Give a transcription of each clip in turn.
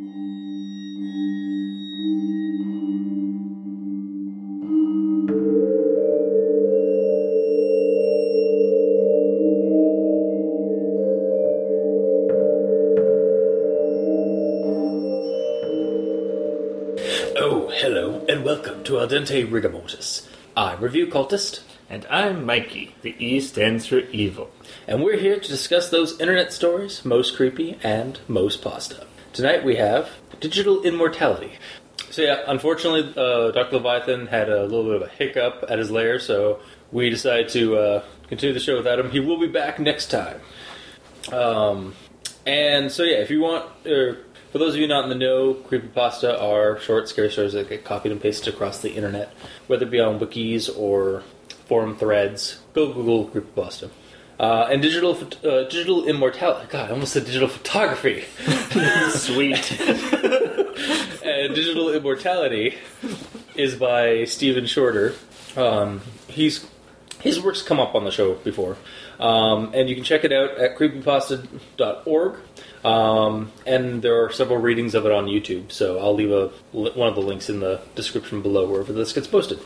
Oh, hello, and welcome to Al Dente Rigamortis. I'm Review Cultist, And I'm Mikey. The E stands for evil. and we're here to discuss those internet stories most creepy and most pasta. Tonight we have digital immortality. So yeah, unfortunately, uh, Dr. Leviathan had a little bit of a hiccup at his lair, so we decided to uh, continue the show without him. He will be back next time. Um, and so yeah, if you want, er, for those of you not in the know, creepypasta are short, scary stories that get copied and pasted across the internet, whether it be on wikis or forum threads. Go Google creepypasta. Uh, and digital uh, digital immortality. God, I almost said digital photography. Sweet. and digital immortality is by Steven Shorter. Um, he's his work's come up on the show before, um, and you can check it out at creepypasta.org. Um, and there are several readings of it on YouTube, so I'll leave a one of the links in the description below wherever this gets posted.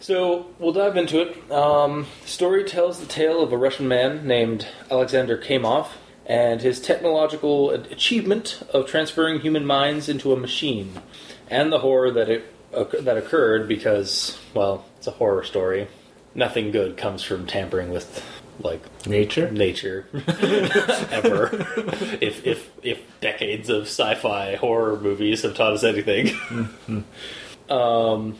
So we'll dive into it. Um, the story tells the tale of a Russian man named Alexander Kamov and his technological achievement of transferring human minds into a machine, and the horror that it that occurred because, well, it's a horror story. Nothing good comes from tampering with like Nature? nature ever. if if if decades of sci-fi horror movies have taught us anything. um,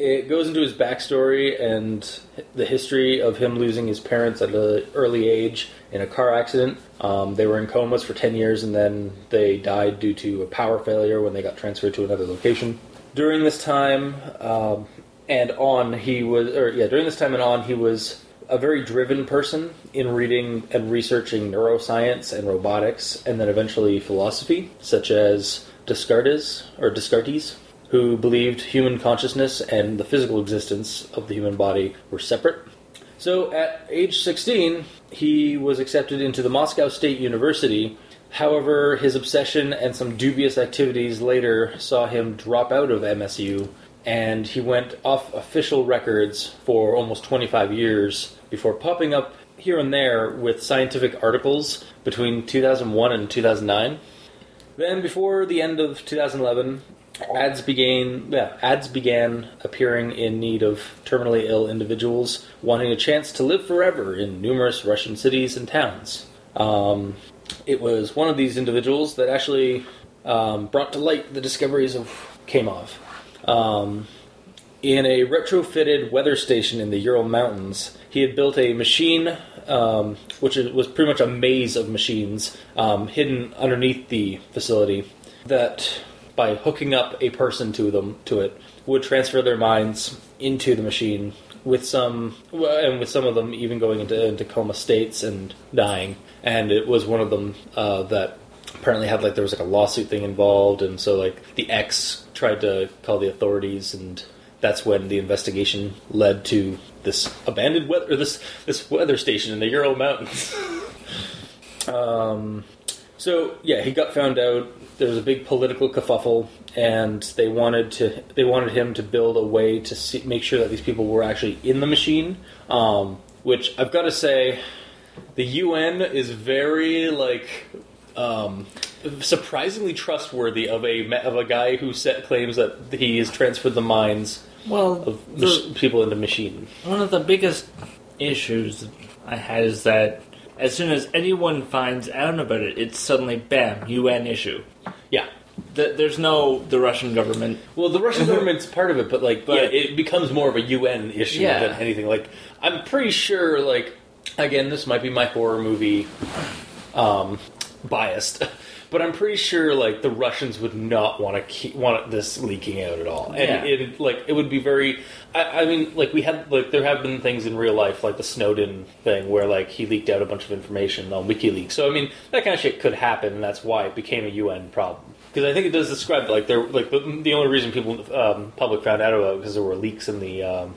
it goes into his backstory and the history of him losing his parents at an early age in a car accident. Um, they were in comas for 10 years and then they died due to a power failure when they got transferred to another location. During this time um, and on, he was, or yeah, during this time and on, he was a very driven person in reading and researching neuroscience and robotics, and then eventually philosophy, such as Descartes or Descartes, who believed human consciousness and the physical existence of the human body were separate. So at age 16, he was accepted into the Moscow State University. However, his obsession and some dubious activities later saw him drop out of MSU, and he went off official records for almost 25 years before popping up here and there with scientific articles between 2001 and 2009. Then, before the end of 2011, ads began. Yeah, ads began appearing in need of terminally ill individuals wanting a chance to live forever in numerous Russian cities and towns. Um, it was one of these individuals that actually um, brought to light the discoveries of Kamov. Um, in a retrofitted weather station in the Ural Mountains, he had built a machine, um, which was pretty much a maze of machines um, hidden underneath the facility, that by hooking up a person to them to it would transfer their minds into the machine. With some, and with some of them even going into, into coma states and dying, and it was one of them uh, that apparently had like there was like a lawsuit thing involved, and so like the ex tried to call the authorities, and that's when the investigation led to this abandoned weather, this this weather station in the Ural Mountains. um, so yeah, he got found out. There was a big political kerfuffle, and they wanted to they wanted him to build a way to see, make sure that these people were actually in the machine. Um, which I've got to say, the UN is very like um, surprisingly trustworthy of a of a guy who set claims that he has transferred the minds Well, of the, people into machine. one of the biggest issues I had is that as soon as anyone finds out about it, it's suddenly bam, UN issue. Yeah. Th- There's no the Russian government. Well, the Russian government's part of it, but like, But- yeah, it becomes more of a UN issue Yeah. than anything. Like, I'm pretty sure, like, again, this might be my horror movie um, biased, but I'm pretty sure, like, the Russians would not want to keep want this leaking out at all, and Yeah. it like it would be very. I, I mean, like we had like there have been things in real life, like the Snowden thing, where like he leaked out a bunch of information on WikiLeaks. So I mean, that kind of shit could happen, and that's why it became a UN problem. Because I think it does describe like there like the, the only reason people um, public found out about it because there were leaks in the um,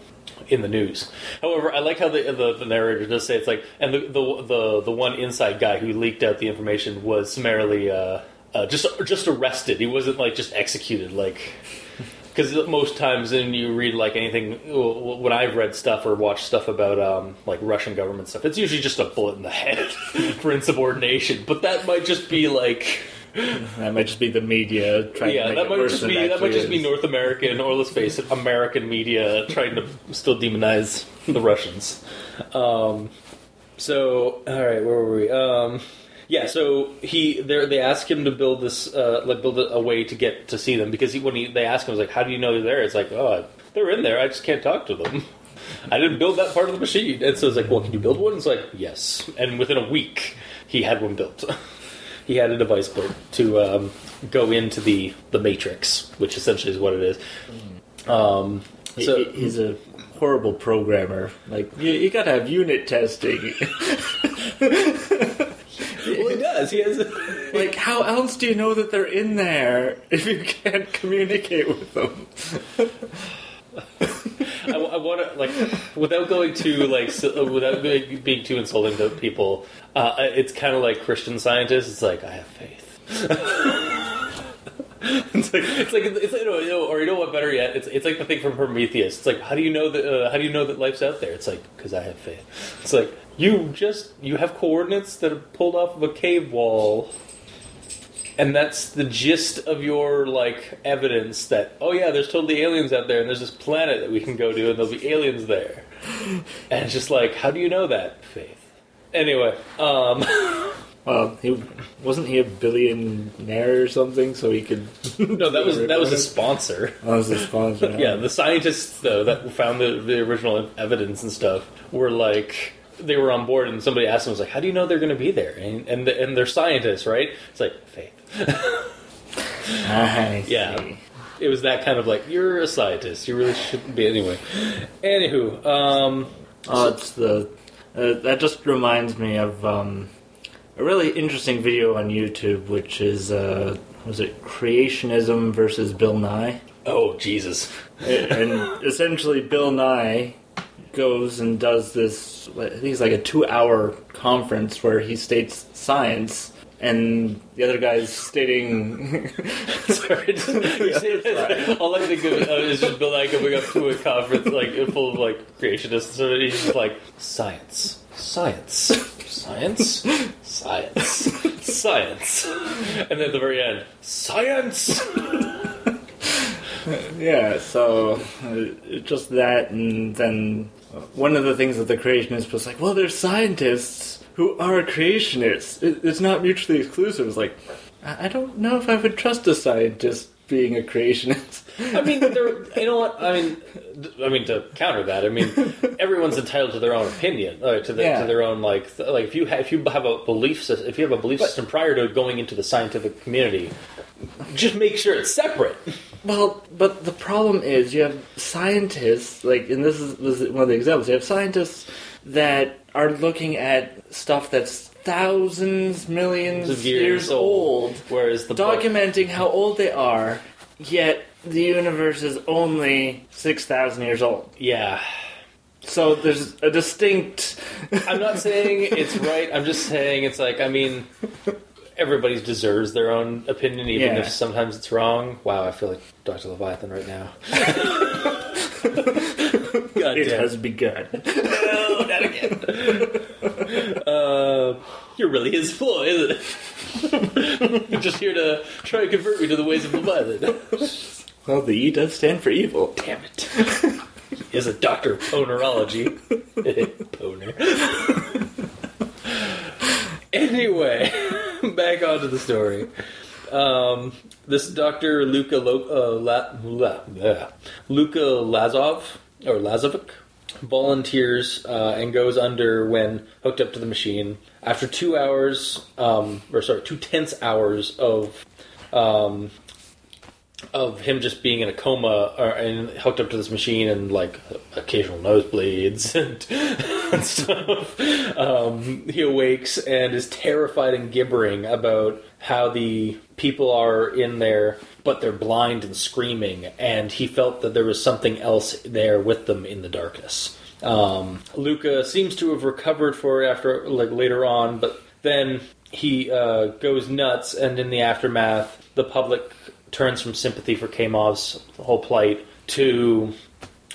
in the news. However, I like how the, the the narrator does say it's like, and the the the, the one inside guy who leaked out the information was summarily uh, uh, just just arrested. He wasn't like just executed. Like because most times when you read like anything, when I've read stuff or watched stuff about um, like Russian government stuff, it's usually just a bullet in the head for insubordination. But that might just be like. That might just be the media trying yeah, to make that might just be that might just be. North American or let's face it, American media trying to still demonize the Russians. Um, so, all right, where were we? Um, yeah, so he they they ask him to build this uh, like build a, a way to get to see them because he, when he they ask him, like, how do you know they're there? It's like, oh, they're in there. I just can't talk to them. I didn't build that part of the machine. And so it's like, well, can you build one? It's like, yes. And within a week, he had one built. he had a device built to um, go into the the matrix, which essentially is what it is. Um, so he- he's a horrible programmer. Like you, you gotta have unit testing. well, he does. He has. like how else do you know that they're in there if you can't communicate with them? I, want to like without going too like so, without being, too insulting to people. Uh, it's kind of like Christian scientists. It's like I have faith. it's like it's like it's you know, or you know what? Better yet, it's it's like the thing from Prometheus. It's like how do you know that uh, how do you know that life's out there? It's like because I have faith. It's like you just you have coordinates that are pulled off of a cave wall. And that's the gist of your like evidence that oh yeah, there's totally aliens out there, and there's this planet that we can go to, and there'll be aliens there. And it's just like, how do you know that? Faith. Anyway, um, Well, he wasn't he a billionaire or something, so he could. no, that was that was a sponsor. That was his sponsor. Yeah, the scientists though that found the, the original evidence and stuff were like they were on board, and somebody asked them was like, "How do you know they're going to be there?" And and, and they're scientists, right? It's like faith. I Yeah. see. It was that kind of like you're a scientist. You really shouldn't be anyway. Anywho, um, Oh, it's the. Uh, that just reminds me of um, a really interesting video on YouTube, which is uh, was it creationism versus Bill Nye, oh Jesus, and essentially Bill Nye goes and does this. I think it's like a two-hour conference where he states science. And the other guy's stating Sorry, you say that- all I think of uh, is just Bill Nye coming up to a conference like full of like creationists. So he's just like science, science, science, science, science, and then at the very end, science. Yeah, so uh, just that, and then one of the things that the creationists was like, well, there's scientists who are creationists. It, it's not mutually exclusive. It's like, I don't know if I would trust a scientist being a creationist. I mean, you know what? I mean, I mean to counter that, I mean, everyone's entitled to their own opinion, uh, to, the, Yeah. to their own like, th- like if you ha- if you have a belief system, if you have a belief system prior to going into the scientific community, just make sure it's separate. Well, but the problem is you have scientists, like, and this is, this is one of the examples, you have scientists that are looking at stuff that's thousands, millions Of years, years old. old, whereas the book- documenting how old they are, yet the universe is only 6,000 years old. yeah. So there's a distinct. I'm not saying it's right. I'm just saying it's like I mean, everybody deserves their own opinion, even Yeah. if sometimes it's wrong. Wow, I feel like Dr. Leviathan right now. God It damn. has begun. No, not again. uh, you're really his flaw, isn't it? you're just here to try and convert me to the ways of Leviathan. Well, the E does stand for evil. Damn it. He is a doctor of ponerology. Poner. anyway, back onto the story. Um, this Dr. Luca Lo- uh, La- La- yeah. Luka Lazov or Lazovic volunteers uh, and goes under when hooked up to the machine. After two hours, um, or sorry, two tense hours of um, of him just being in a coma or, and hooked up to this machine and like occasional nosebleeds and, and stuff. Um, he awakes and is terrified and gibbering about how the people are in there, but they're blind and screaming, and he felt that there was something else there with them in the darkness. Um, Luca seems to have recovered for it after, like later on, but then he uh, goes nuts, and in the aftermath, the public turns from sympathy for Kamov's whole plight to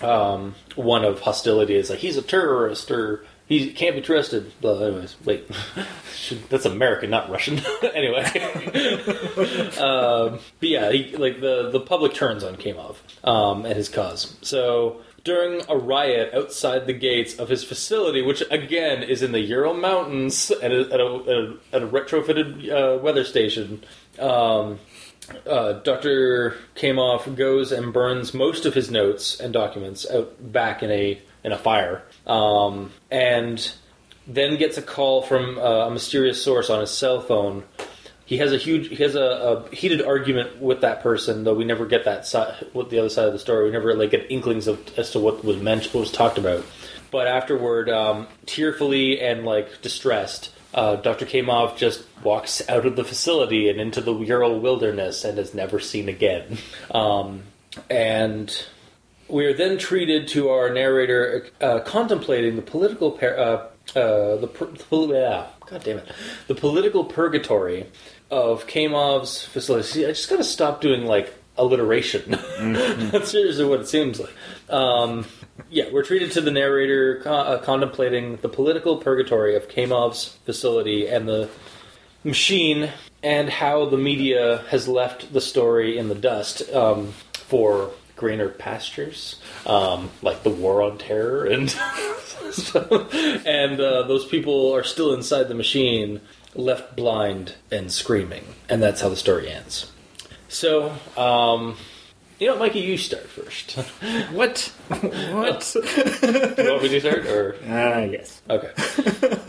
um, one of hostility. It's like he's a terrorist or he can't be trusted. Well, anyways, wait, that's American, not Russian. anyway, um, but yeah, he, like the the public turns on Kamov um, and his cause. So during a riot outside the gates of his facility, which again is in the Ural Mountains at a, at a, at a retrofitted uh, weather station. Um, uh, Dr. Kamov goes and burns most of his notes and documents out back in a in a fire, um, and then gets a call from uh, a mysterious source on his cell phone. He has a huge, he has a, a heated argument with that person, though we never get that side, the other side of the story. We never like get inklings of as to what was meant, what was talked about. But afterward, um, tearfully and like distressed, uh, Dr. Kamov just walks out of the facility and into the Ural wilderness and is never seen again. Um, and we are then treated to our narrator uh, contemplating the political uh, uh, the, per- the yeah, God damn it, the political purgatory of Kamov's facility. See, I just got to stop doing like alliteration. That's seriously what it seems like. Um, yeah, we're treated to the narrator co- uh, contemplating the political purgatory of Kamov's facility and the machine and how the media has left the story in the dust um, for greener pastures, um, like the war on terror, and and uh, those people are still inside the machine, left blind and screaming, and that's how the story ends. So, um, you know, Mikey, you start first. What? what? Do you want me to start, or Ah, yes. Okay.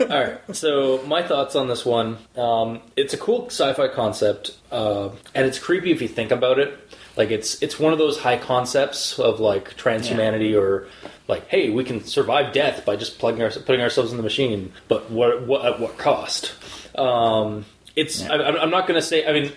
All right. So my thoughts on this one. Um, it's a cool sci-fi concept, uh, and it's creepy if you think about it. Like it's it's one of those high concepts of like transhumanity or like, hey, we can survive death by just plugging our, putting ourselves in the machine, but what what at what cost? Um, it's Yeah. I, I'm I'm not going to say. I mean,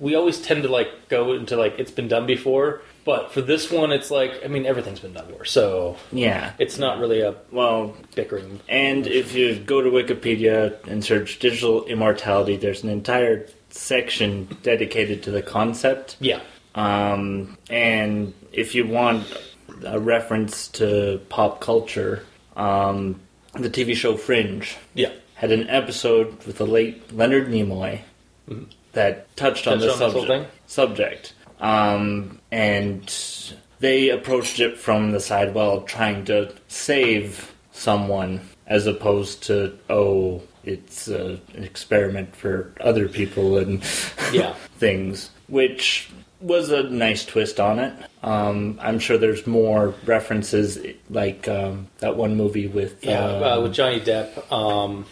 we always tend to like go into like it's been done before, but for this one, it's like I mean everything's been done before, so Yeah. it's not really a Well, bickering. and if you go to Wikipedia and search digital immortality, there's an entire section dedicated to the concept. Yeah. Um, and if you want a reference to pop culture, um, the TV show Fringe Yeah. had an episode with the late Leonard Nimoy that touched on Touched the on this whole subject. subject. Um, and they approached it from the side, well, trying to save someone as opposed to, oh, it's uh, an experiment for other people and Yeah. things, which was a nice twist on it. Um, I'm sure there's more references, like um, that one movie with Yeah, uh, uh, with Johnny Depp. Um,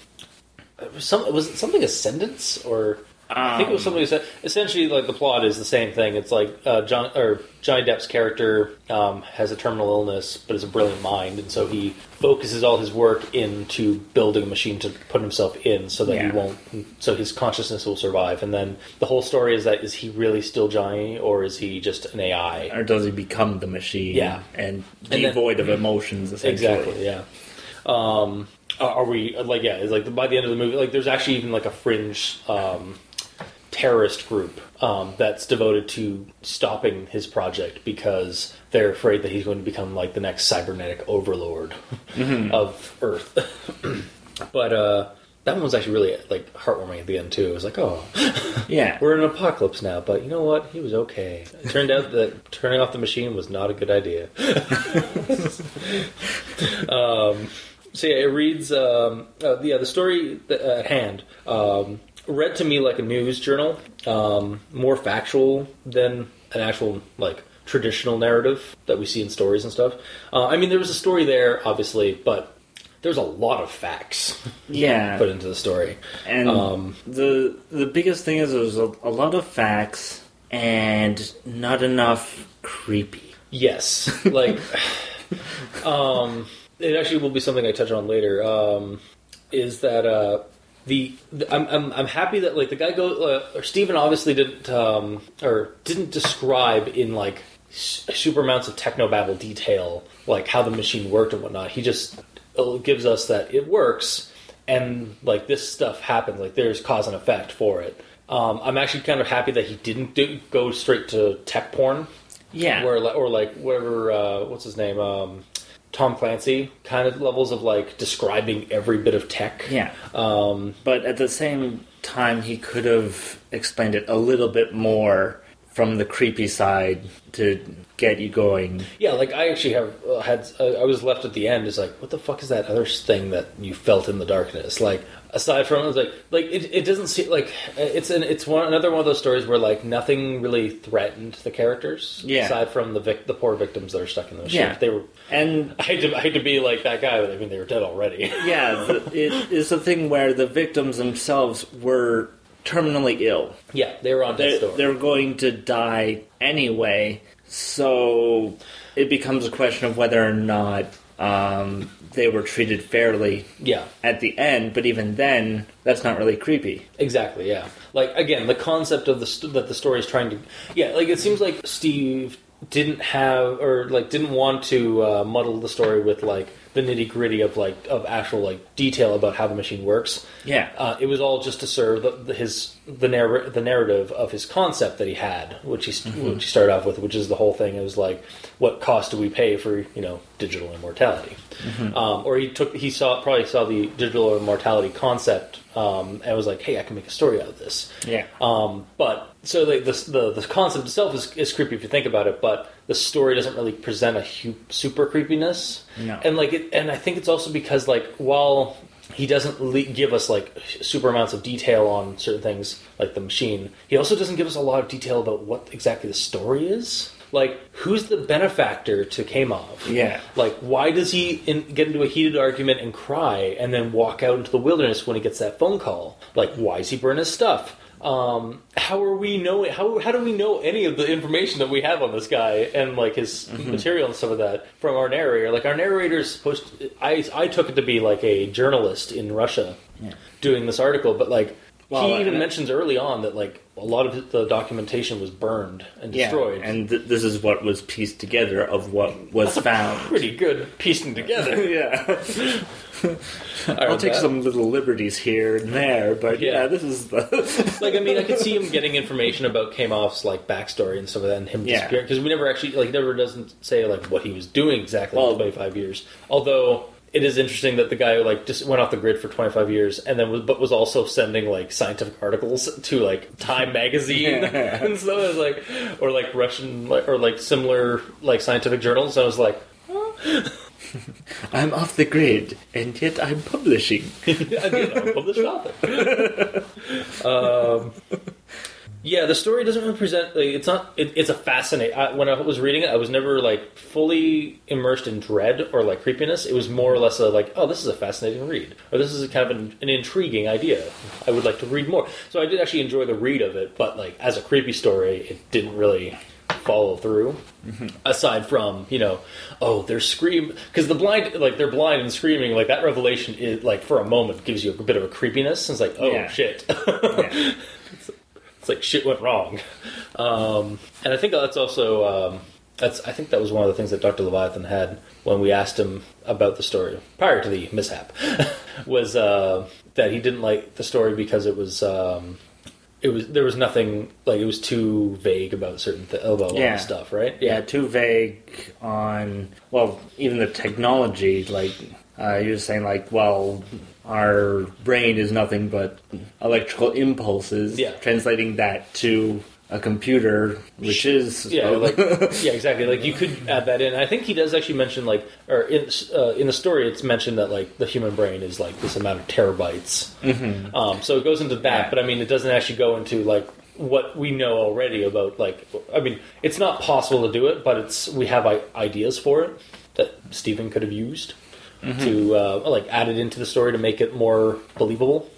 was some was it something Ascendance or I think it was somebody something. Ascend- Essentially, like the plot is the same thing. It's like uh, John or Johnny Depp's character um, has a terminal illness, but is a brilliant mind, and so he focuses all his work into building a machine to put himself in, so that Yeah. he won't, so his consciousness will survive. And then the whole story is that is he really still Johnny, or is he just an AI? or does he become the machine? Yeah. and And then- devoid of emotions, essentially. Exactly. Yeah. Um, are are we like yeah? It's like by the end of the movie, like there's actually even like a fringe um, terrorist group um, that's devoted to stopping his project because they're afraid that he's going to become like the next cybernetic overlord of Earth. but uh, that one was actually really like heartwarming at the end too. It was like, oh, Yeah, we're in an apocalypse now, but you know what? He was okay. It turned out that turning off the machine was not a good idea. um, so yeah, it reads. Um, uh, yeah, the story at hand um, read to me like a news journal, um, more factual than an actual like traditional narrative that we see in stories and stuff. Uh, I mean, there was a story there, obviously, but there's a lot of facts yeah. put into the story. And Um, the the biggest thing is there's a, a lot of facts and not enough creepy. Yes, like, um, it actually will be something I touch on later. Um, is that uh, the, I'm, I'm I'm happy that like the guy go uh, or Steven obviously didn't um, or didn't describe in like s- super amounts of technobabble detail like how the machine worked and whatnot. He just uh, gives us that it works and like this stuff happens. Like there's cause and effect for it. Um, I'm actually kind of happy that he didn't do, go straight to tech porn, Yeah. where or like whatever uh, what's his name, um, Tom Clancy kind of levels of like describing every bit of tech. yeah. Um, But at the same time, he could have explained it a little bit more from the creepy side to get you going. Yeah, like I actually have uh, had. Uh, I was left at the end. It's like, what the fuck is that other thing that you felt in the darkness? Like, aside from like, like it, it doesn't seem like uh, it's an it's one another one of those stories where like nothing really threatened the characters. Yeah. Aside from the vic, the poor victims that are stuck in those Yeah. ships, they were. And I hate to I hate to be like that guy, but I mean they were dead already. yeah, the, it is a thing where the victims themselves were terminally ill. yeah, they were on death's door. they're going to die anyway, so it becomes a question of whether or not um, they were treated fairly Yeah, at the end. But even then, that's not really creepy. Exactly, yeah. Like again, the concept of the st- that the story is trying to, yeah. Like it seems like Steve didn't have or like didn't want to uh, muddle the story with like the nitty gritty of like of actual like detail about how the machine works. Yeah. Uh, it was all just to serve the, the, his the narr- the narrative of his concept that he had, which he st- which he started off with, which is the whole thing. It was like, what cost do we pay for you know digital immortality? Um, or he took he saw probably saw the digital immortality concept um, and was like, hey, I can make a story out of this. Yeah. Um, but so like, the, the the concept itself is, is creepy if you think about it, but the story doesn't really present a hu- super creepiness. No. And like it, and I think it's also because like while he doesn't le- give us like super amounts of detail on certain things like the machine, he also doesn't give us a lot of detail about what exactly the story is. Like who's the benefactor to Kamov? Yeah. Like, why does he in, get into a heated argument and cry, and then walk out into the wilderness when he gets that phone call? Like, why is he burn his stuff? Um, how are we knowing? How how do we know any of the information that we have on this guy and like his material and stuff of that from our narrator? Like, our narrator is supposed. To, I I took it to be like a journalist in Russia doing this article, but like. Well, he even mentions early on that like a lot of the documentation was burned and Yeah, destroyed. and th- this is what was pieced together of what was found. pretty good piecing together. yeah, I'll take some little liberties here and there, but yeah, Yeah. this is the like I mean, I could see him getting information about Kamov's like backstory and stuff of that, and him Yeah. disappearing because we never actually like never doesn't say like what he was doing exactly Well- in twenty five years. Although it is interesting that the guy like just went off the grid for twenty five years and then was but was also sending like scientific articles to like Time magazine and. I was like, or like Russian like, or like similar like scientific journals. I was like. I'm off the grid, and yet I'm publishing. you know, published author. um, yeah, the story doesn't really present. Like, it's not. It, it's a fascinating. I, when I was reading it, I was never like fully immersed in dread or like creepiness. It was more or less a like, oh, this is a fascinating read, or this is a kind of an, an intriguing idea. I would like to read more. So I did actually enjoy the read of it, but like as a creepy story, it didn't really follow through. Mm-hmm. Aside from you know, oh, they're scream because the blind like they're blind and screaming like that revelation is like for a moment gives you a bit of a creepiness. It's like oh Yeah. shit. Yeah. it's like shit went wrong. Um, and I think that's also um, that's I think that was one of the things that Dr. Leviathan had when we asked him about the story prior to the mishap was uh, that he didn't like the story because it was um, it was there was nothing like it was too vague about certain th- about Yeah. stuff, right? yeah, too vague on well, even the technology. Like uh, you're saying, like, well, our brain is nothing but electrical impulses. Yeah. translating that to a computer, which is Yeah, like yeah, exactly. Like you could add that in. I think he does actually mention like, or in uh, in the story, it's mentioned that like the human brain is like this amount of terabytes. Mm-hmm. Um, so it goes into that, but I mean, it doesn't actually go into like what we know already about like. I mean, it's not possible to do it, but it's we have I- ideas for it that Steven could have used to uh, like add it into the story to make it more believable.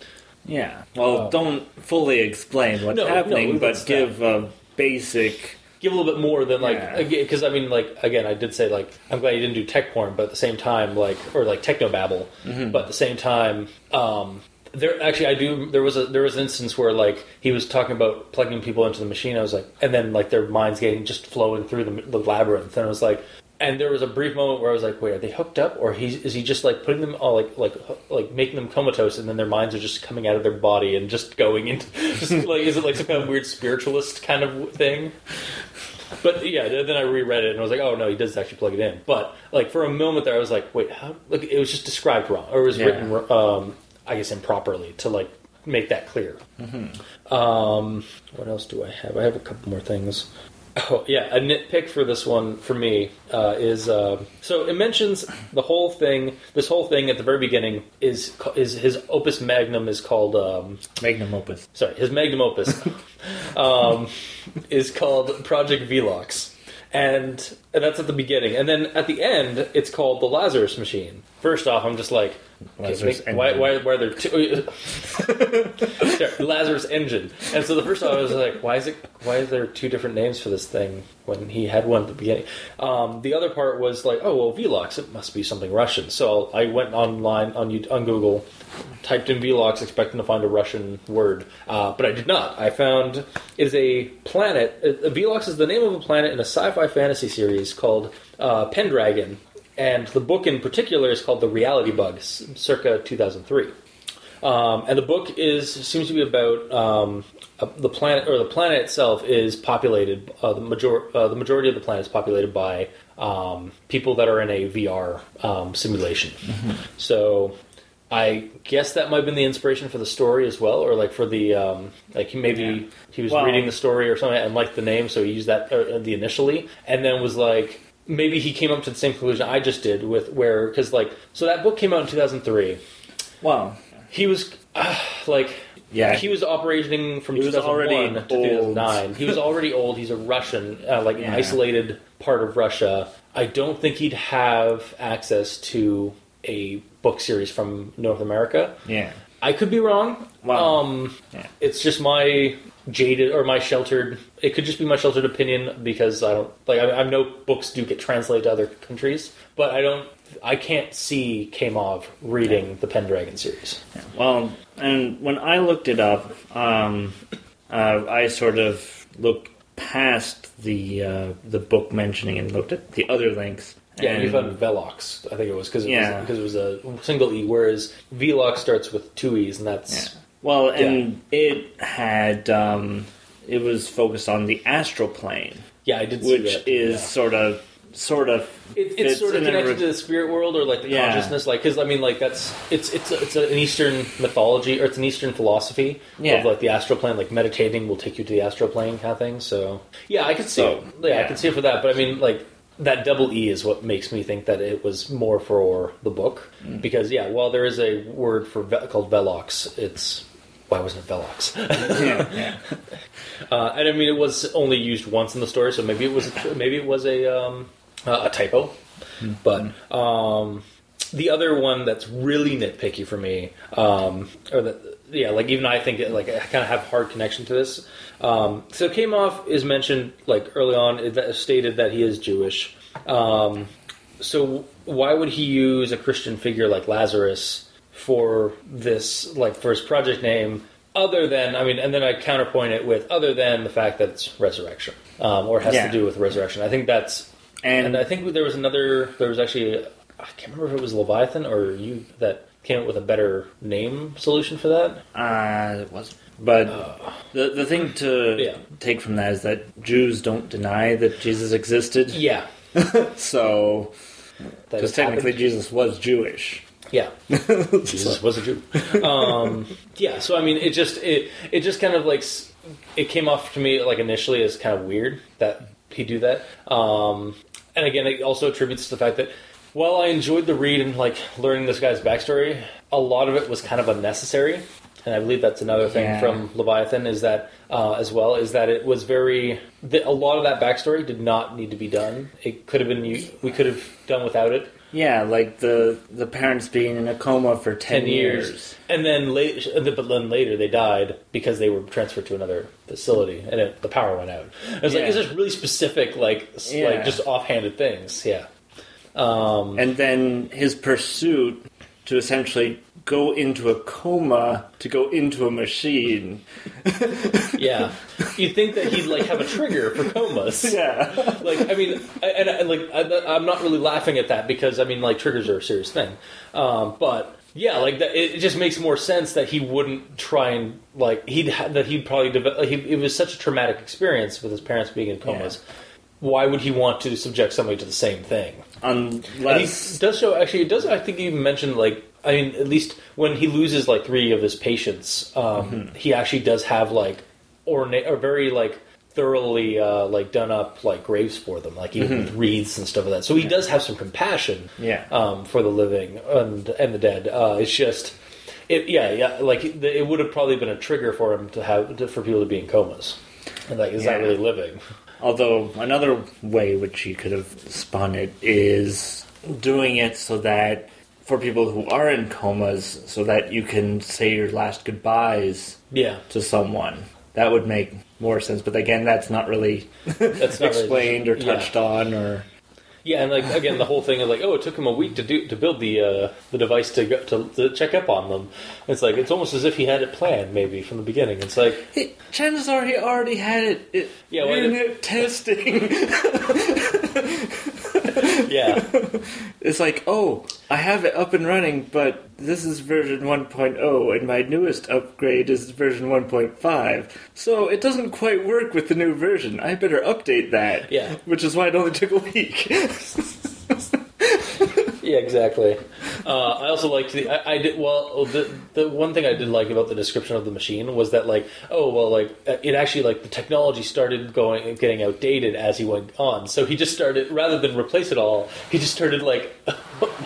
yeah. Well, Oh. don't fully explain what's No, no, happening, that's but give a basic. give a little bit more than like Yeah. because I mean like again I did say like I'm glad you didn't do tech porn but at the same time like or like techno babble Mm-hmm. but at the same time um there actually I do there was a there was an instance where like he was talking about plugging people into the machine I was like and then like their minds getting just flowing through the, the labyrinth and I was like and there was a brief moment where I was like, "Wait, are they hooked up, or he, is he just like putting them all like like like making them comatose, and then their minds are just coming out of their body and just going into just like is it like some kind of weird spiritualist kind of thing?" But yeah, then I reread it and I was like, "Oh no, he does actually plug it in." But like for a moment there, I was like, "Wait, how?" Like it was just described wrong, or it was Yeah. written, um, I guess, improperly to like make that clear. Um, what else do I have? I have a couple more things. Oh yeah, a nitpick for this one for me uh, is uh, so it mentions the whole thing. This whole thing at the very beginning is is his opus magnum is called um, Magnum opus. sorry his magnum opus um, is called Project Velox, and, and that's at the beginning, and then at the end it's called the Lazarus Machine. First off, I'm just like, Lazarus make- why, engine. why, why are there two? Lazarus engine. And so the first time I was like, why is it? Why is there two different names for this thing when he had one at the beginning? Um, the other part was like, oh well, Velox. It must be something Russian. So I went online on on Google, typed in Velox, expecting to find a Russian word, uh, but I did not. I found it is a planet. Uh, Veelox is the name of a planet in a sci-fi fantasy series called uh, Pendragon. And the book in particular is called The Reality Bug, circa 2003. Um, and the book is seems to be about um, uh, the planet, or the planet itself is populated. Uh, the major, uh, the majority of the planet is populated by um, people that are in a VR um, simulation. So, I guess that might have been the inspiration for the story as well, or like for the um, like he maybe Yeah. he was Well- reading the story or something and liked the name, so he used that uh, the initially, and then was like. Maybe he came up to the same conclusion I just did with where because like so that book came out in 2003 Wow. he was uh, like Yeah. he was operating from He 2001 already to old. 2009 he was already old he's a russian uh, like an Yeah. isolated part of russia i don't think he'd have access to a book series from north america yeah. i could be wrong Well, um, yeah. it's just my jaded or my sheltered it could just be my sheltered opinion because i don't like i, I know books do get translated to other countries but i don't i can't see Kamov reading the pendragon series Well, and when I looked it up, um, uh, I sort of looked past the uh, the book mentioning and looked at the other links. Yeah, and you found Velox. I think it was because it, Yeah. was, it was a single E, whereas Veelox starts with two E's, and that's Yeah. Well, and it had um, it was focused on the astral plane, yeah, I did see which that. is Yeah. sort of sort of It, it's fits sort of connected re- to the spirit world or like the Yeah. consciousness, like because I mean, like that's it's it's it's an Eastern mythology or it's an Eastern philosophy Yeah. of like the astral plane, like meditating will take you to the astral plane kind of thing. So yeah, I could see So, it. Yeah, I yeah. could see it for that. But I mean, like that double E is what makes me think that it was more for the book Mm. because yeah, while there is a word for ve- called Velox, it's why wasn't it Velox? yeah, yeah. Uh, and I mean, it was only used once in the story, so maybe it was maybe it was a um, uh, a typo. But um, the other one that's really nitpicky for me, um, or that yeah, like even I think like I kind of have hard connection to this. Um, so Kamov is mentioned like early on, it stated that he is Jewish. Um, so why would he use a Christian figure like Lazarus for this, like for his project name? Other than, I mean, and then I counterpoint it with other than the fact that it's resurrection, um, or has Yeah. to do with resurrection. I think that's, and, And I think there was another, there was actually, I can't remember if it was Leviathan or you that came up with a better name solution for that. Uh, it wasn't. But the the thing to Yeah. take from that is that Jews don't deny that Jesus existed. Yeah, So, because technically happened. Jesus was Jewish. yeah. Jesus was a Jew. Um, yeah, so I mean, it just it it just kind of like it came off to me like initially as kind of weird that he do that. Um, and again, it also attributes to the fact that while I enjoyed the read and like learning this guy's backstory, a lot of it was kind of unnecessary. And I believe that's another thing Yeah. from Leviathan is that uh, as well is that it was very the, a lot of that backstory did not need to be done. It could have been we could have done without it. Yeah, like the the parents being in a coma for ten, 10 years. And then late, but then later they died because they were transferred to another facility and it, the power went out. I was like, Yeah. is this really specific, like, Yeah. like just offhanded things? Yeah. Um, And then his pursuit to essentially go into a coma to go into a machine. Yeah, you'd think that he'd like have a trigger for comas. Yeah. like I mean, and, and like I, I'm not really laughing at that because I mean, like triggers are a serious thing. Um, but yeah, like that, it, it just makes more sense that he wouldn't try and like he'd ha- that he'd probably develop. He, it was such a traumatic experience with his parents being in comas. Why would he want to subject somebody to the same thing? And he Unless. does show actually. It does. I think you mentioned like I mean at least when he loses like three of his patients, um, he actually does have like ornate or very like thoroughly uh, like done up like graves for them, like even with wreaths and stuff like that. So he does have some compassion, Yeah. um, for the living and and the dead. Uh, it's just. It, yeah, yeah, like it would have probably been a trigger for him to have to, for people to be in comas, and like, is that really living? Although another way which he could have spun it is doing it so that for people who are in comas, so that you can say your last goodbyes Yeah, to someone. That would make more sense. But again, that's not really that's not really- explained or yeah. touched on or. Yeah, and like again, the whole thing is like, oh, it took him a week to do to build the uh, the device to, go, to to check up on them. It's like it's almost as if he had it planned, maybe from the beginning. It's like, Hey, chances are he already had it. it Yeah, why unit testing. yeah, It's like, oh, I have it up and running, but this is version 1.0, and my newest upgrade is version 1.5. So it doesn't quite work with the new version. I better update that. Yeah. Which is why it only took a week. yeah, exactly. Uh, I also liked the I, I did well. The the one thing I did like about the description of the machine was that like, oh well, like uh, it actually like the technology started going getting outdated as he went on. So he just started rather than replace it all, he just started like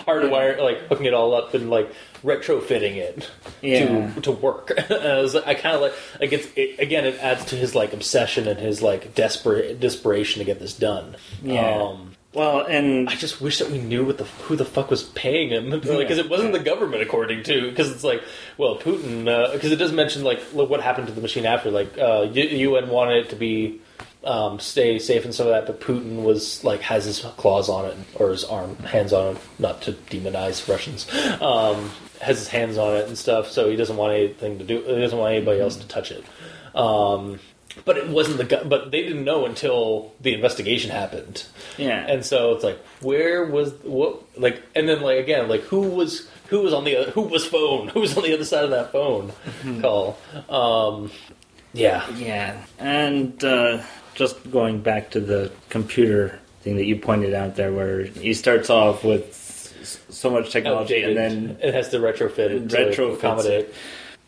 hardwire like hooking it all up and like retrofitting it Yeah. to to work. and I was I kind of like like it's it, again it adds to his like obsession and his like desperate desperation to get this done. Yeah. Um, well, and I just wish that we knew what the who the fuck was paying him because it wasn't the government, according to because it's like well Putin because it does mention like look what happened to the machine after like uh, UN wanted it to be um, stay safe and some of that, but Putin was like has his claws on it or his arm hands on it, not to demonize Russians, um, has his hands on it and stuff, so he doesn't want anything to do. He doesn't want anybody else to touch it. Um, but it wasn't the gu- but they didn't know until the investigation happened. yeah. And so it's like, where was what? Like, and then like again, like who was who was on the other, who was phone? Who was on the other side of that phone call? Um, yeah, Yeah, and uh, just going back to the computer thing that you pointed out there, where he starts off with so much technology, outdated. and then it has to retrofit it to Retrofits accommodate.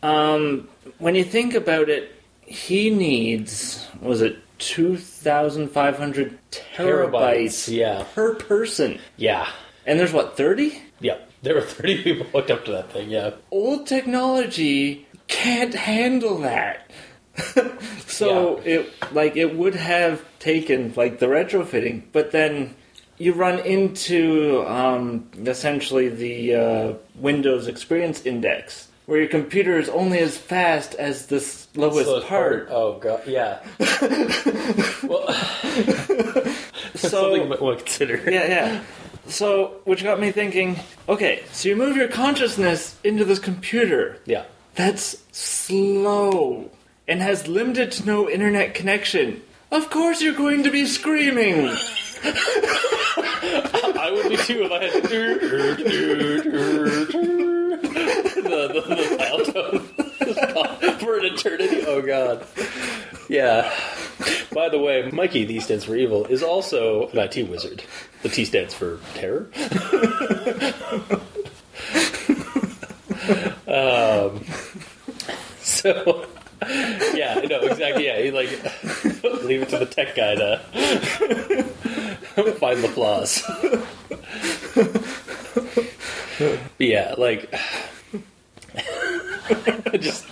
um, when you think about it, he needs was it two thousand five hundred terabytes Terabytes, yeah. per person, Yeah, and there's what thirty. yeah. There were thirty people hooked up to that thing. Yeah, Old technology can't handle that. so it like it would have taken like the retrofitting, but then you run into um, essentially the uh, Windows Experience Index, where your computer is only as fast as the slowest Slowest part. Oh god, yeah. well, So something you might want to consider. yeah, yeah. So which got me thinking. Okay, so you move your consciousness into this computer. yeah. That's slow and has limited to no internet connection. Of course you're going to be screaming. I would be too if I had the, the, the dial tone for an eternity. Oh god. Yeah. By the way, Mikey, the stands for evil, is also an IT wizard. The T stands for terror. um, so, yeah, no, exactly. Yeah, he like leave it to the tech guy to find the flaws. yeah, like just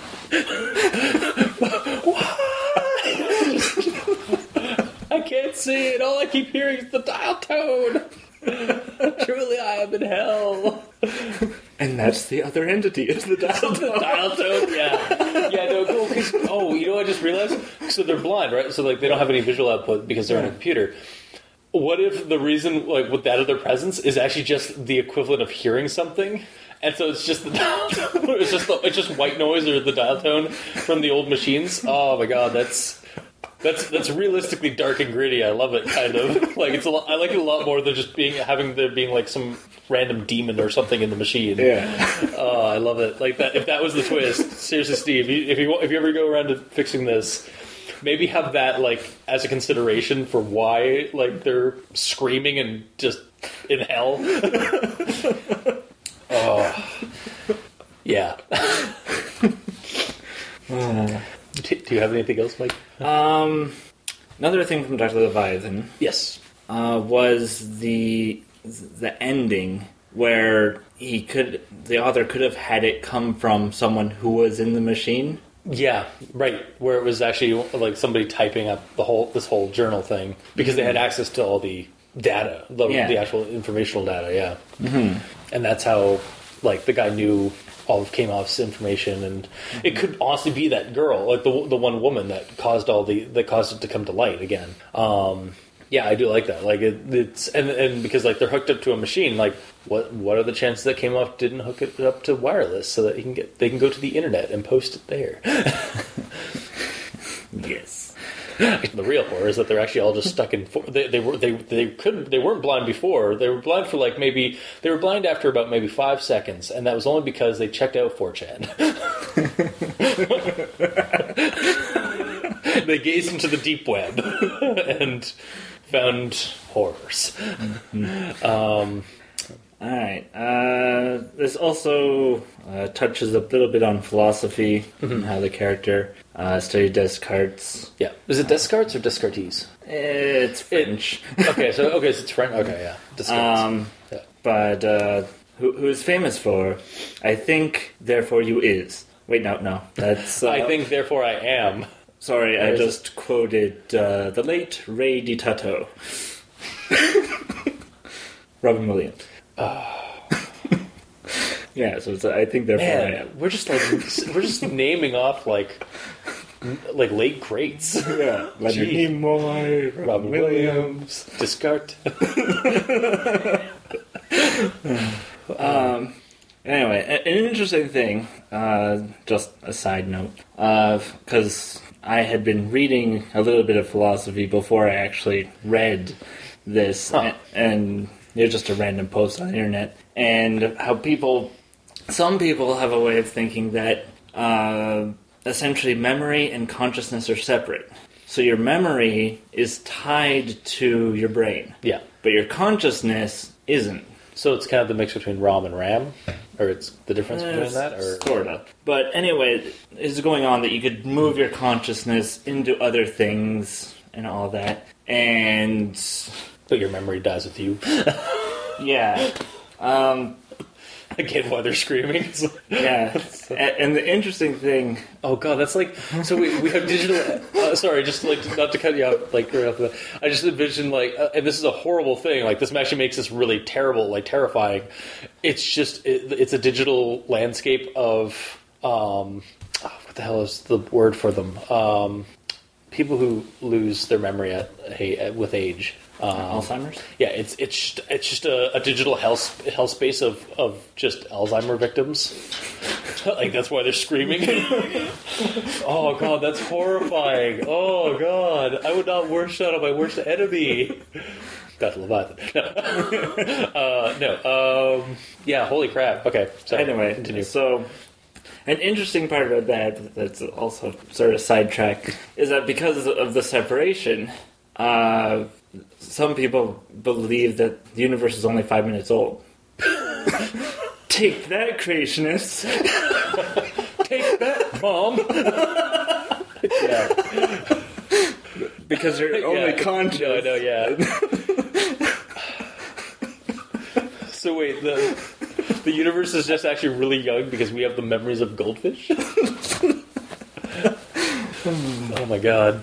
I can't see it. All I keep hearing is the dial tone. Truly, I am in hell. And that's the other entity is the dial tone. dial tone, yeah, yeah. No, cool. 'cause- oh, you know, what I just realized. So they're blind, right? So like they don't have any visual output because they're on a computer. What if the reason, like, with that other presence, is actually just the equivalent of hearing something, and so it's just the dial tone. It's just the, it's just white noise or the dial tone from the old machines. Oh my god, that's that's that's realistically dark and gritty. I love it, kind of like it's a lot. I like it a lot more than just being having there being like some random demon or something in the machine. Yeah. Oh, I love it. Like that. If that was the twist, seriously, Steve, if you if you ever go around to fixing this, maybe have that like as a consideration for why like they're screaming and just in hell. oh, yeah. Hmm. Do, do you have anything else, Mike? Um, another thing from Dr. Leviathan Yes. uh, was the the ending where he could the author could have had it come from someone who was in the machine. Yeah, right. Where it was actually like somebody typing up the whole this whole journal thing because they had access to all the data, the, Yeah. the actual informational data. Yeah, mm-hmm. and that's how like the guy knew all of Kamov's information, and it could honestly be that girl, like the the one woman that caused all the that caused it to come to light again. Um, yeah, I do like that. Like it, it's and and because like they're hooked up to a machine, like what what are the chances that Kamoff didn't hook it up to wireless so that he can get they can go to the internet and post it there. Yes. the real horror is that they're actually all just stuck in. For, they, they were they they couldn't they weren't blind before. They were blind for like maybe they were blind after about maybe five seconds, and that was only because they checked out 4chan. they gazed into the deep web and found horrors. Um, All right. Uh, this also uh, touches a little bit on philosophy and how the character uh, studied Descartes. yeah, is it Descartes or Descartes? It's French. Okay, so okay, so it's French. Okay, yeah, Descartes. Um, Yeah. but uh, who, who is famous for? I think, therefore you is. Wait, no, no. That's. Uh, I think, therefore, I am. Sorry, I just quoted uh, the late Ray DiTato. Robin Williams. yeah, so it's, I think therefore I Man, am. we're just like we're just naming off like like late greats. Yeah, Leonard Gee. Nimoy, Robin, Robin Williams. Williams, Descartes. Um, anyway, an interesting thing, uh, just a side note, because I had been reading a little bit of philosophy before I actually read this, Huh. a- and was just a random post on the internet, and how people, some people have a way of thinking that uh, essentially memory and consciousness are separate. So your memory is tied to your brain, Yeah. but your consciousness isn't. So it's kind of the mix between ROM and RAM, or it's the difference between that, or sort of. But anyway, it's going on that you could move your consciousness into other things and all that, and but your memory dies with you. yeah, um, Again, why they're screaming. Yeah. And the interesting thing, Oh god, that's like so. We, we have digital. Uh, sorry, just like not to cut you off. Like right off the, I just envision like, uh, and this is a horrible thing. Like this actually makes this really terrible, like terrifying. It's just it, it's a digital landscape of um, oh, what the hell is the word for them? Um, people who lose their memory at, hey, with age. Um, Alzheimer's. yeah, it's it's just, it's just a, a digital health health space of, of just Alzheimer victims. like that's why they're screaming. oh god, that's horrifying. Oh god, I would not wish that on my worst enemy. That's Leviathan. No, uh, no. Um, yeah, holy crap. Okay, so Anyway, continue. so an interesting part about that that's also sort of sidetrack is that because of the separation, uh, some people believe that the universe is only five minutes old. Take that, creationists! Take that, mom. yeah, Because you're only yeah. conscious. No, no, yeah. so wait, the the universe is just actually really young because we have the memories of goldfish. oh my god,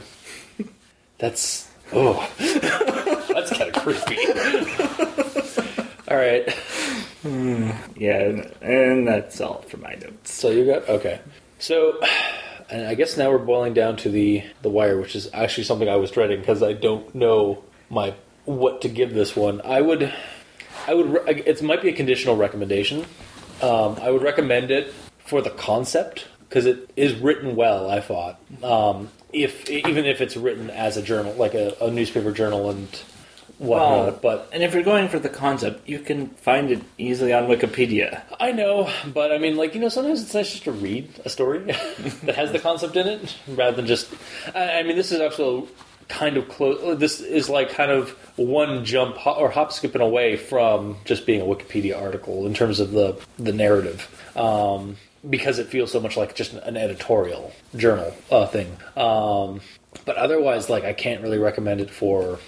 that's oh, that's kind of creepy. All right, Yeah, and, and that's all for my notes. so you got okay. So, and I guess now we're boiling down to the the wire, which is actually something I was dreading because I don't know my what to give this one. I would, I would. It might be a conditional recommendation. Um, I would recommend it for the concept because it is written well. I thought, um, if even if it's written as a journal, like a, a newspaper journal and whatnot. Well, but and if you're going for the concept, you can find it easily on Wikipedia. I know, but I mean, like you know, sometimes it's nice just to read a story that has the concept in it rather than just. I, I mean, this is also kind of close. This is like kind of one jump ho- or hop skipping away from just being a Wikipedia article in terms of the the narrative. Um, because it feels so much like just an editorial journal uh, thing, um, but otherwise, like I can't really recommend it for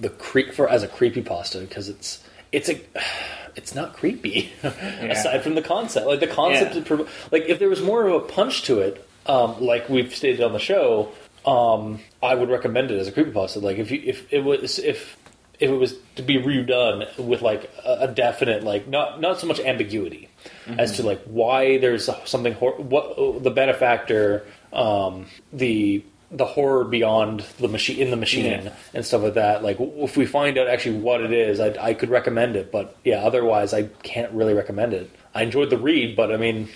the cre- for as a creepy pasta because it's it's a it's not creepy aside from the concept. Like the concept Yeah. prov- like if there was more of a punch to it um, like we've stated on the show um, I would recommend it as a creepy pasta. Like if you if it was if if it was to be redone with like a, a definite like not not so much ambiguity as to like why there's something hor- what the benefactor um, the the horror beyond the machine in the machine Yeah. and stuff like that. Like if we find out actually what it is, I, I could recommend it. But yeah, otherwise I can't really recommend it. I enjoyed the read, but I mean,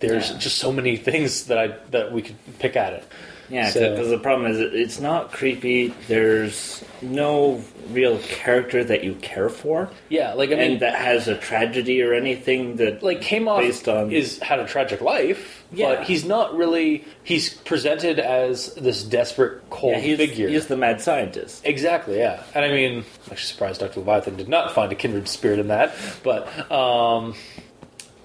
there's Yeah. just so many things that I that we could pick at it. Yeah, So- because the problem is it's not creepy. There's no real character that you care for, Yeah, like I mean, and that has a tragedy or anything that like Kamov based on- is had a tragic life, Yeah. but he's not really. He's presented as this desperate, cold yeah, he's, figure. he's the mad scientist. Exactly, yeah. And I mean, I'm actually surprised Dr. Leviathan did not find a kindred spirit in that. But, um,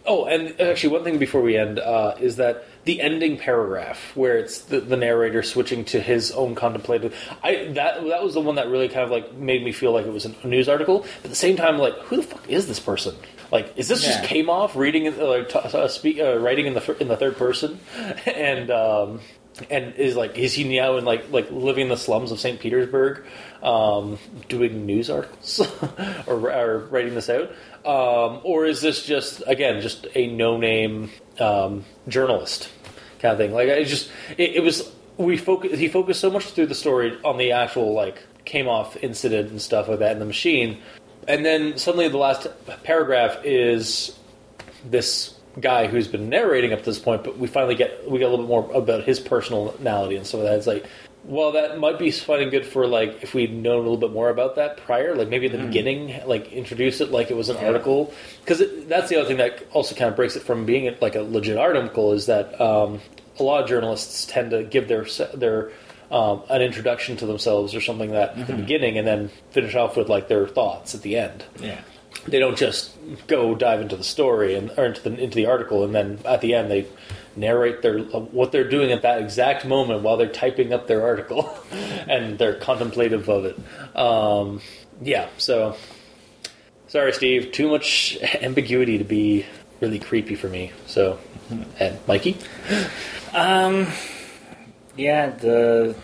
oh, and actually, one thing before we end uh, is that the ending paragraph where it's the, the narrator switching to his own contemplative. I that that was the one that really kind of like made me feel like it was a news article. But at the same time, like, who the fuck is this person? Like, is this just Yeah. Kamov reading, like, t- uh, speak, uh, writing in the in the third person, and um, and is like is he now in like like living in the slums of St. Petersburg, um, doing news articles or, or writing this out, um, or is this just again just a no name um, journalist kind of thing? Like I just it, it was we focus he focused so much through the story on the actual like Kamov incident and stuff like that in the machine, and then suddenly the last paragraph is this guy who's been narrating up to this point, but we finally get we get a little bit more about his personality and stuff like that. It's like, well, that might be fun and good for like if we'd known a little bit more about that prior, like maybe at the beginning, like introduce it like it was an article, because that's the other thing that also kind of breaks it from being like a legit article is that um, a lot of journalists tend to give their their um, an introduction to themselves or something that at the beginning, and then finish off with like their thoughts at the end. Yeah, they don't just go dive into the story and or into the into the article and then at the end they narrate their what they're doing at that exact moment while they're typing up their article and they're contemplative of it um, yeah so sorry steve too much ambiguity to be really creepy for me so and mikey um, yeah. The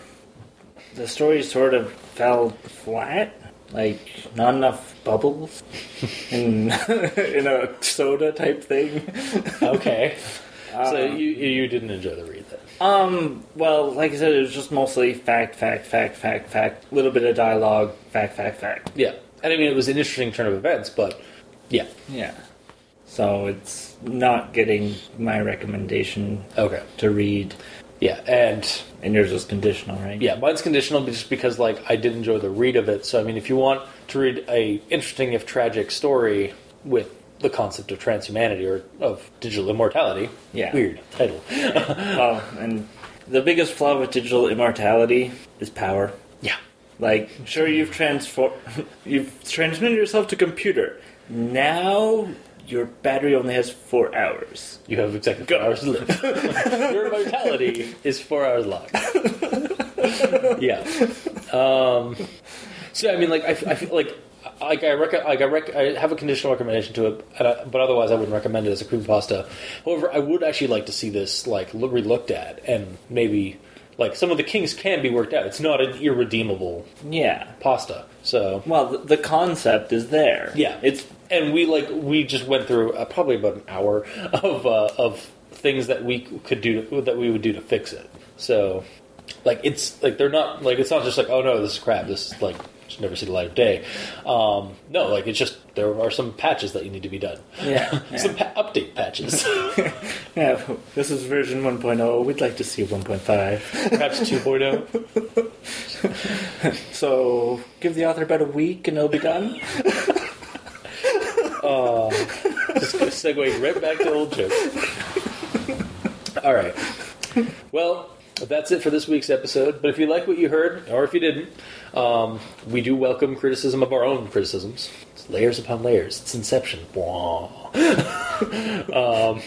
the story sort of fell flat. Like not enough bubbles in in a soda type thing. okay so Um, you you didn't enjoy the read then Um, well, like I said, it was just mostly fact, fact, fact, fact, fact, A little bit of dialogue, fact, fact, fact. yeah and i mean it was an interesting turn of events but yeah Yeah. So it's not getting my recommendation okay to read, yeah and and yours was conditional, right? Yeah, mine's conditional just because like I did enjoy the read of it. So I mean, if you want to read a interesting if tragic story with the concept of transhumanity or of digital immortality, Yeah. weird title. Oh, and the biggest flaw with digital immortality is power. yeah, Like, sure, you've transfor- you've transmitted yourself to computer. Now your battery only has four hours. you have exactly four hours to live. Your mortality is four hours long. yeah. Um, so I mean, like I, I feel like. Like I, rec- like I, rec- I have a conditional recommendation to it, and I, but otherwise I wouldn't recommend it as a cream pasta. However, I would actually like to see this like look, re-looked at, and maybe like some of the kings can be worked out. It's not an irredeemable Yeah. pasta. So Well, the, the concept is there. yeah, It's and we like we just went through uh, probably about an hour of uh, of things that we could do that we would do to fix it. So like it's like they're not like it's not just like oh no this is crap. This is like should never see the light of day. Um, no, like it's just there are some patches that you need to be done. Yeah, yeah. some pa- update patches, Yeah, this is version 1.0. We'd like to see 1.5. perhaps oh. 2.0. So give the author about a week and it'll be done. Just gonna segue right back to old jokes. All right. Well, that's it for this week's episode. But if you like what you heard, or if you didn't, um, we do welcome criticism of our own criticisms. It's layers upon layers. It's Inception. Um,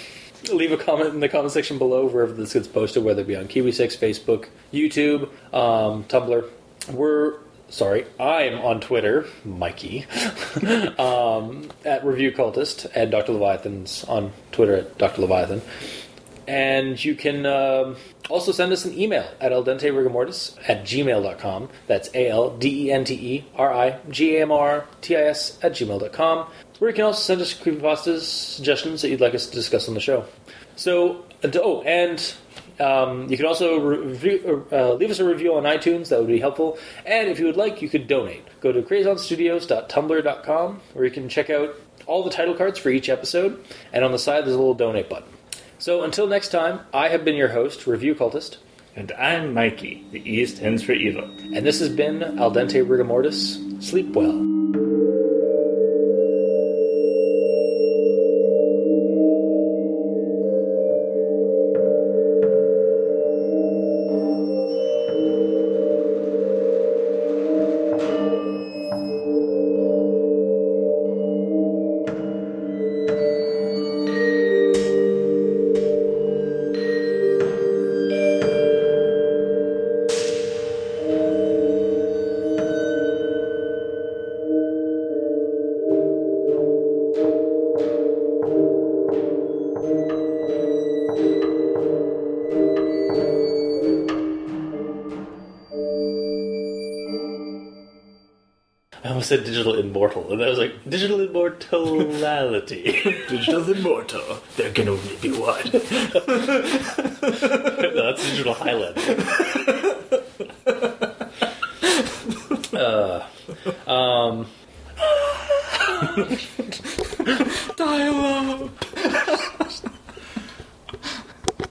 leave a comment in the comment section below wherever this gets posted, whether it be on Kiwi6, Facebook, YouTube, um, Tumblr. We're sorry, I'm on Twitter, Mikey, um, at Review Cultist, and Dr. Leviathan's on Twitter at Dr. Leviathan. And you can um, also send us an email at aldenterigamortis at gmail.com. That's A L D E N T E R I G A M R T I S at gmail.com. Where you can also send us creepypastas, suggestions that you'd like us to discuss on the show. So, oh, and um, you can also review, uh, leave us a review on iTunes. That would be helpful. And if you would like, you could donate. Go to crazonstudios.tumblr.com where you can check out all the title cards for each episode. And on the side, there's a little donate button. So until next time, I have been your host, Review Cultist, And I'm Mikey. The E stands for evil. and this has been Al Dente Rigamortis. Sleep well. Immortal, and I was like, digital immortality. Digital immortal. There can only be one. no, that's digital Highland.